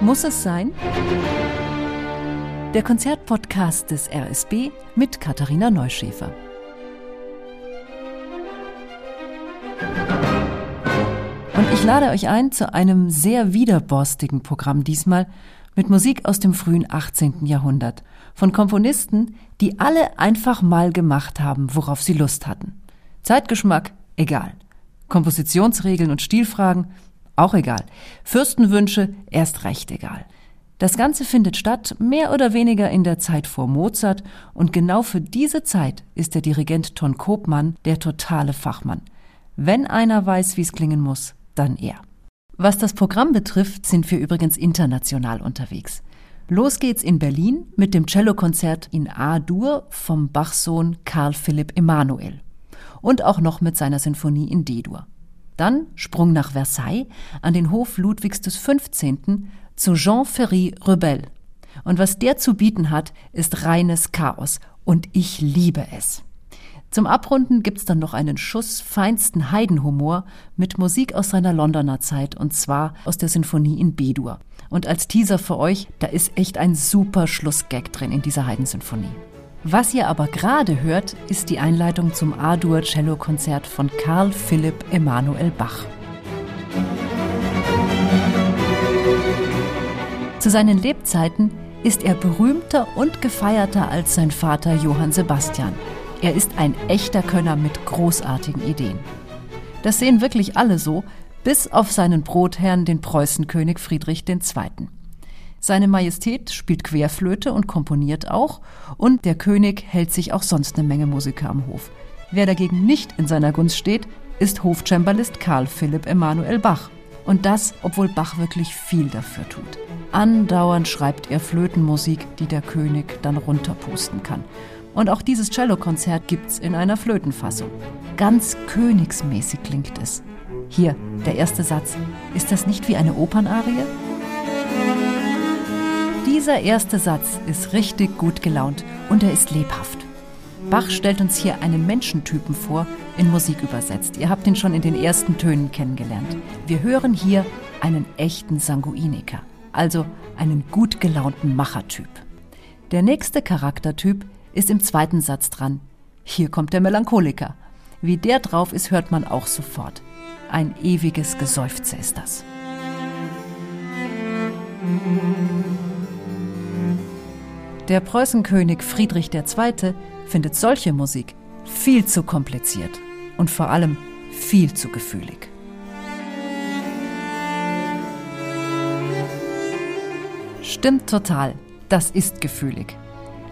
Muss es sein? Der Konzertpodcast des RSB mit Katharina Neuschäfer. Und ich lade euch ein zu einem sehr widerborstigen Programm diesmal mit Musik aus dem frühen 18. Jahrhundert von Komponisten, die alle einfach mal gemacht haben, worauf sie Lust hatten. Zeitgeschmack, egal. Kompositionsregeln und Stilfragen, auch egal. Fürstenwünsche, erst recht egal. Das Ganze findet statt mehr oder weniger in der Zeit vor Mozart und genau für diese Zeit ist der Dirigent Ton Kopmann der totale Fachmann. Wenn einer weiß, wie es klingen muss, dann er. Was das Programm betrifft, sind wir übrigens international unterwegs. Los geht's in Berlin mit dem Cellokonzert in A-Dur vom Bachsohn Karl Philipp Emanuel und auch noch mit seiner Sinfonie in D-Dur. Dann Sprung nach Versailles an den Hof Ludwigs XV. zu Jean Ferry Rebel. Und was der zu bieten hat, ist reines Chaos. Und ich liebe es. Zum Abrunden gibt's dann noch einen Schuss feinsten Heidenhumor mit Musik aus seiner Londoner Zeit und zwar aus der Sinfonie in B-Dur. Und als Teaser für euch, da ist echt ein super Schlussgag drin in dieser Heidensinfonie. Was ihr aber gerade hört, ist die Einleitung zum A-Dur Cello Konzert von Karl Philipp Emanuel Bach. Zu seinen Lebzeiten ist er berühmter und gefeierter als sein Vater Johann Sebastian. Er ist ein echter Könner mit großartigen Ideen. Das sehen wirklich alle so, bis auf seinen Brotherrn, den Preußenkönig Friedrich II. Seine Majestät spielt Querflöte und komponiert auch, und der König hält sich auch sonst eine Menge Musiker am Hof. Wer dagegen nicht in seiner Gunst steht, ist Hofcembalist Karl Philipp Emanuel Bach. Und das, obwohl Bach wirklich viel dafür tut. Andauernd schreibt er Flötenmusik, die der König dann runterpusten kann. Und auch dieses Cellokonzert gibt's in einer Flötenfassung. Ganz königsmäßig klingt es. Hier, der erste Satz. Ist das nicht wie eine Opernarie? Dieser erste Satz ist richtig gut gelaunt und er ist lebhaft. Bach stellt uns hier einen Menschentypen vor, in Musik übersetzt. Ihr habt ihn schon in den ersten Tönen kennengelernt. Wir hören hier einen echten Sanguiniker, also einen gut gelaunten Machertyp. Der nächste Charaktertyp ist im zweiten Satz dran. Hier kommt der Melancholiker. Wie der drauf ist, hört man auch sofort. Ein ewiges Geseufze ist das. Der Preußenkönig Friedrich II. findet solche Musik viel zu kompliziert und vor allem viel zu gefühlig. Stimmt total, das ist gefühlig.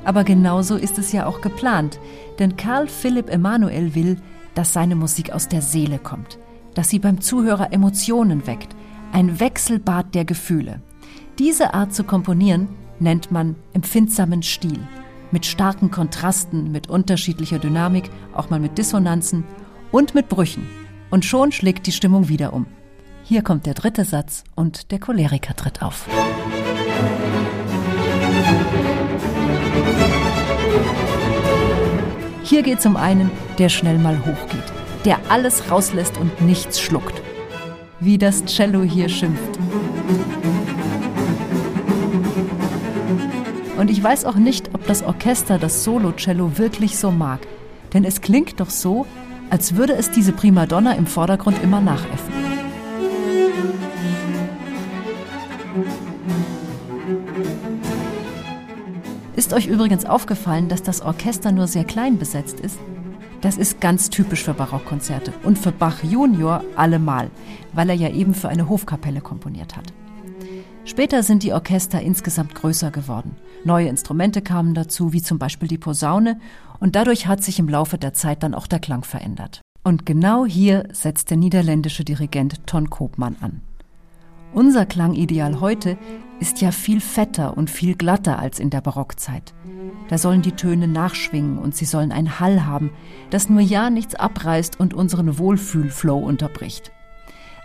Aber genauso ist es ja auch geplant, denn Karl Philipp Emanuel will, dass seine Musik aus der Seele kommt, dass sie beim Zuhörer Emotionen weckt, ein Wechselbad der Gefühle. Diese Art zu komponieren nennt man empfindsamen Stil. Mit starken Kontrasten, mit unterschiedlicher Dynamik, auch mal mit Dissonanzen und mit Brüchen. Und schon schlägt die Stimmung wieder um. Hier kommt der dritte Satz und der Choleriker tritt auf. Hier geht es um einen, der schnell mal hochgeht, der alles rauslässt und nichts schluckt. Wie das Cello hier schimpft. Weiß auch nicht, ob das Orchester das Solo-Cello wirklich so mag. Denn es klingt doch so, als würde es diese Primadonna im Vordergrund immer nachäffen. Ist euch übrigens aufgefallen, dass das Orchester nur sehr klein besetzt ist? Das ist ganz typisch für Barockkonzerte und für Bach Junior allemal, weil er ja eben für eine Hofkapelle komponiert hat. Später sind die Orchester insgesamt größer geworden. Neue Instrumente kamen dazu, wie zum Beispiel die Posaune, und dadurch hat sich im Laufe der Zeit dann auch der Klang verändert. Und genau hier setzt der niederländische Dirigent Ton Koopman an. Unser Klangideal heute ist ja viel fetter und viel glatter als in der Barockzeit. Da sollen die Töne nachschwingen und sie sollen einen Hall haben, das nur ja nichts abreißt und unseren Wohlfühlflow unterbricht.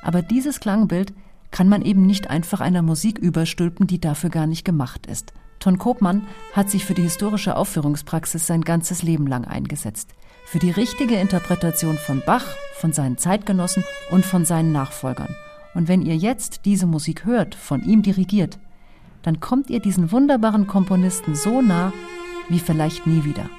Aber dieses Klangbild kann man eben nicht einfach einer Musik überstülpen, die dafür gar nicht gemacht ist. Ton Kopmann hat sich für die historische Aufführungspraxis sein ganzes Leben lang eingesetzt. Für die richtige Interpretation von Bach, von seinen Zeitgenossen und von seinen Nachfolgern. Und wenn ihr jetzt diese Musik hört, von ihm dirigiert, dann kommt ihr diesen wunderbaren Komponisten so nah wie vielleicht nie wieder.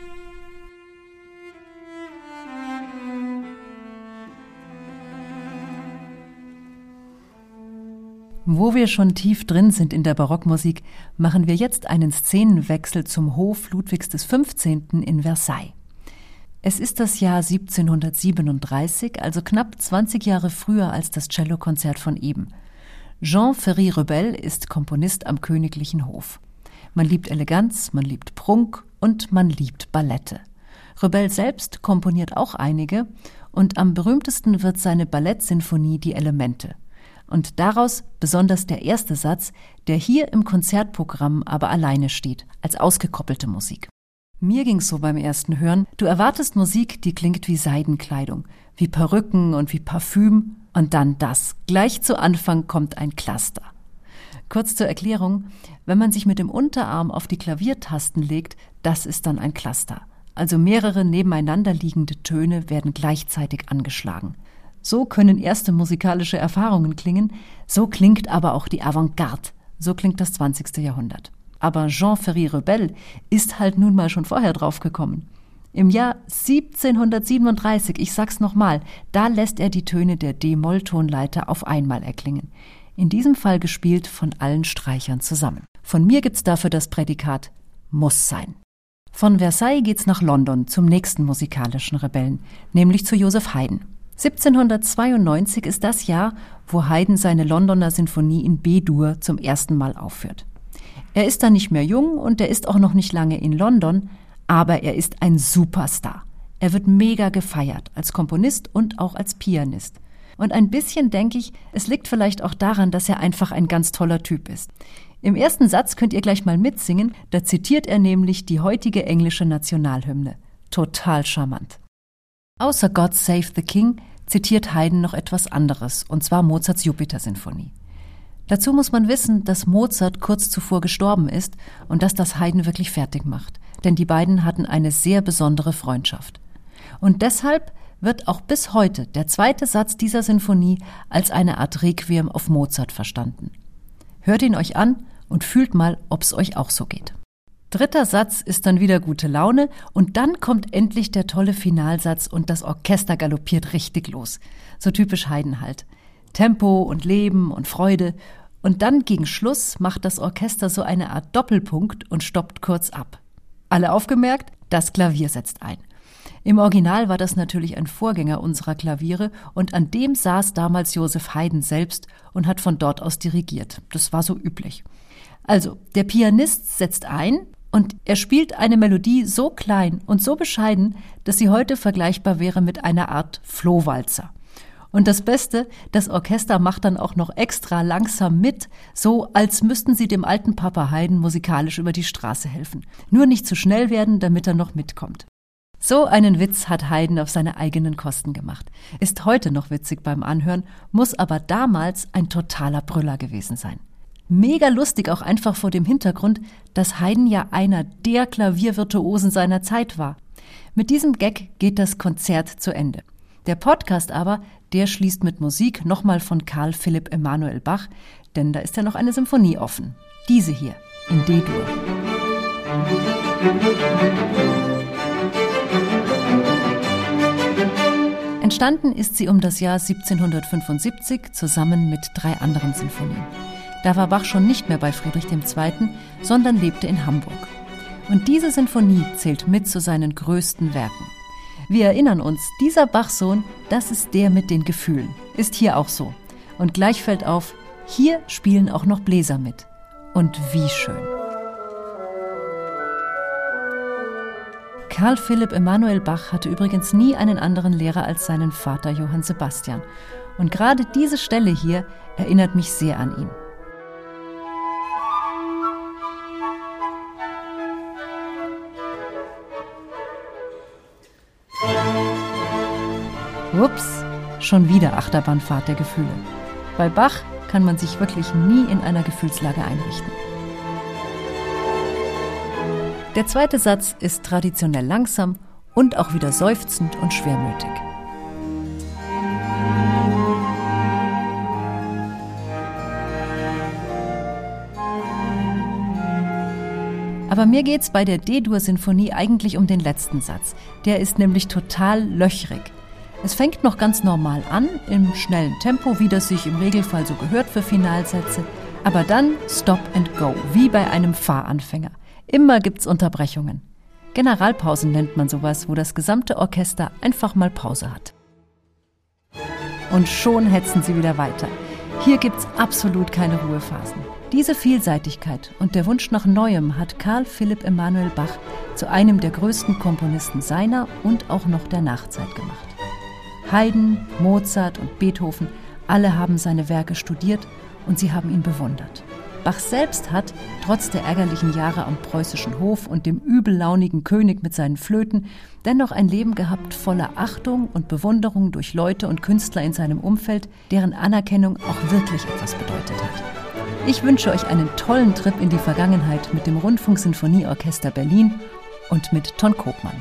Wo wir schon tief drin sind in der Barockmusik, machen wir jetzt einen Szenenwechsel zum Hof Ludwigs XV. in Versailles. Es ist das Jahr 1737, also knapp 20 Jahre früher als das Cellokonzert von eben. Jean Ferry Rebel ist Komponist am königlichen Hof. Man liebt Eleganz, man liebt Prunk und man liebt Ballette. Rebel selbst komponiert auch einige und am berühmtesten wird seine Ballettsinfonie Die Elemente. Und daraus besonders der erste Satz, der hier im Konzertprogramm aber alleine steht, als ausgekoppelte Musik. Mir ging's so beim ersten Hören, du erwartest Musik, die klingt wie Seidenkleidung, wie Perücken und wie Parfüm, und dann das. Gleich zu Anfang kommt ein Cluster. Kurz zur Erklärung, wenn man sich mit dem Unterarm auf die Klaviertasten legt, das ist dann ein Cluster. Also mehrere nebeneinander liegende Töne werden gleichzeitig angeschlagen. So können erste musikalische Erfahrungen klingen, so klingt aber auch die Avantgarde, so klingt das 20. Jahrhundert. Aber Jean Ferry Rebel ist halt nun mal schon vorher draufgekommen. Im Jahr 1737, ich sag's nochmal, da lässt er die Töne der D-Moll-Tonleiter auf einmal erklingen. In diesem Fall gespielt von allen Streichern zusammen. Von mir gibt's dafür das Prädikat muss sein. Von Versailles geht's nach London zum nächsten musikalischen Rebellen, nämlich zu Joseph Haydn. 1792 ist das Jahr, wo Haydn seine Londoner Sinfonie in B-Dur zum ersten Mal aufführt. Er ist da nicht mehr jung und er ist auch noch nicht lange in London, aber er ist ein Superstar. Er wird mega gefeiert, als Komponist und auch als Pianist. Und ein bisschen denke ich, es liegt vielleicht auch daran, dass er einfach ein ganz toller Typ ist. Im ersten Satz könnt ihr gleich mal mitsingen, da zitiert er nämlich die heutige englische Nationalhymne. Total charmant. Außer God Save the King zitiert Haydn noch etwas anderes, und zwar Mozarts Jupiter-Sinfonie. Dazu muss man wissen, dass Mozart kurz zuvor gestorben ist und dass das Haydn wirklich fertig macht, denn die beiden hatten eine sehr besondere Freundschaft. Und deshalb wird auch bis heute der zweite Satz dieser Sinfonie als eine Art Requiem auf Mozart verstanden. Hört ihn euch an und fühlt mal, ob es euch auch so geht. Dritter Satz ist dann wieder gute Laune und dann kommt endlich der tolle Finalsatz und das Orchester galoppiert richtig los. So typisch Haydn halt. Tempo und Leben und Freude und dann gegen Schluss macht das Orchester so eine Art Doppelpunkt und stoppt kurz ab. Alle aufgemerkt, das Klavier setzt ein. Im Original war das natürlich ein Vorgänger unserer Klaviere und an dem saß damals Joseph Haydn selbst und hat von dort aus dirigiert. Das war so üblich. Also, der Pianist setzt ein, und er spielt eine Melodie so klein und so bescheiden, dass sie heute vergleichbar wäre mit einer Art Flohwalzer. Und das Beste, das Orchester macht dann auch noch extra langsam mit, so als müssten sie dem alten Papa Haydn musikalisch über die Straße helfen. Nur nicht zu schnell werden, damit er noch mitkommt. So einen Witz hat Haydn auf seine eigenen Kosten gemacht. Ist heute noch witzig beim Anhören, muss aber damals ein totaler Brüller gewesen sein. Mega lustig auch einfach vor dem Hintergrund, dass Haydn ja einer der Klaviervirtuosen seiner Zeit war. Mit diesem Gag geht das Konzert zu Ende. Der Podcast aber, der schließt mit Musik nochmal von Karl Philipp Emanuel Bach, denn da ist ja noch eine Symphonie offen. Diese hier, in D-Dur. Entstanden ist sie um das Jahr 1775 zusammen mit drei anderen Sinfonien. Da war Bach schon nicht mehr bei Friedrich II., sondern lebte in Hamburg. Und diese Sinfonie zählt mit zu seinen größten Werken. Wir erinnern uns, dieser Bachsohn, das ist der mit den Gefühlen. Ist hier auch so. Und gleich fällt auf, hier spielen auch noch Bläser mit. Und wie schön. Karl Philipp Emanuel Bach hatte übrigens nie einen anderen Lehrer als seinen Vater Johann Sebastian. Und gerade diese Stelle hier erinnert mich sehr an ihn. Ups, schon wieder Achterbahnfahrt der Gefühle. Bei Bach kann man sich wirklich nie in einer Gefühlslage einrichten. Der zweite Satz ist traditionell langsam und auch wieder seufzend und schwermütig. Aber mir geht's bei der D-Dur-Sinfonie eigentlich um den letzten Satz. Der ist nämlich total löchrig. Es fängt noch ganz normal an, im schnellen Tempo, wie das sich im Regelfall so gehört für Finalsätze. Aber dann Stop and Go, wie bei einem Fahranfänger. Immer gibt's Unterbrechungen. Generalpausen nennt man sowas, wo das gesamte Orchester einfach mal Pause hat. Und schon hetzen sie wieder weiter. Hier gibt's absolut keine Ruhephasen. Diese Vielseitigkeit und der Wunsch nach Neuem hat Karl Philipp Emanuel Bach zu einem der größten Komponisten seiner und auch noch der Nachzeit gemacht. Haydn, Mozart und Beethoven, alle haben seine Werke studiert und sie haben ihn bewundert. Bach selbst hat, trotz der ärgerlichen Jahre am preußischen Hof und dem übellaunigen König mit seinen Flöten, dennoch ein Leben gehabt voller Achtung und Bewunderung durch Leute und Künstler in seinem Umfeld, deren Anerkennung auch wirklich etwas bedeutet hat. Ich wünsche euch einen tollen Trip in die Vergangenheit mit dem Rundfunksinfonieorchester Berlin und mit Ton Kopmann.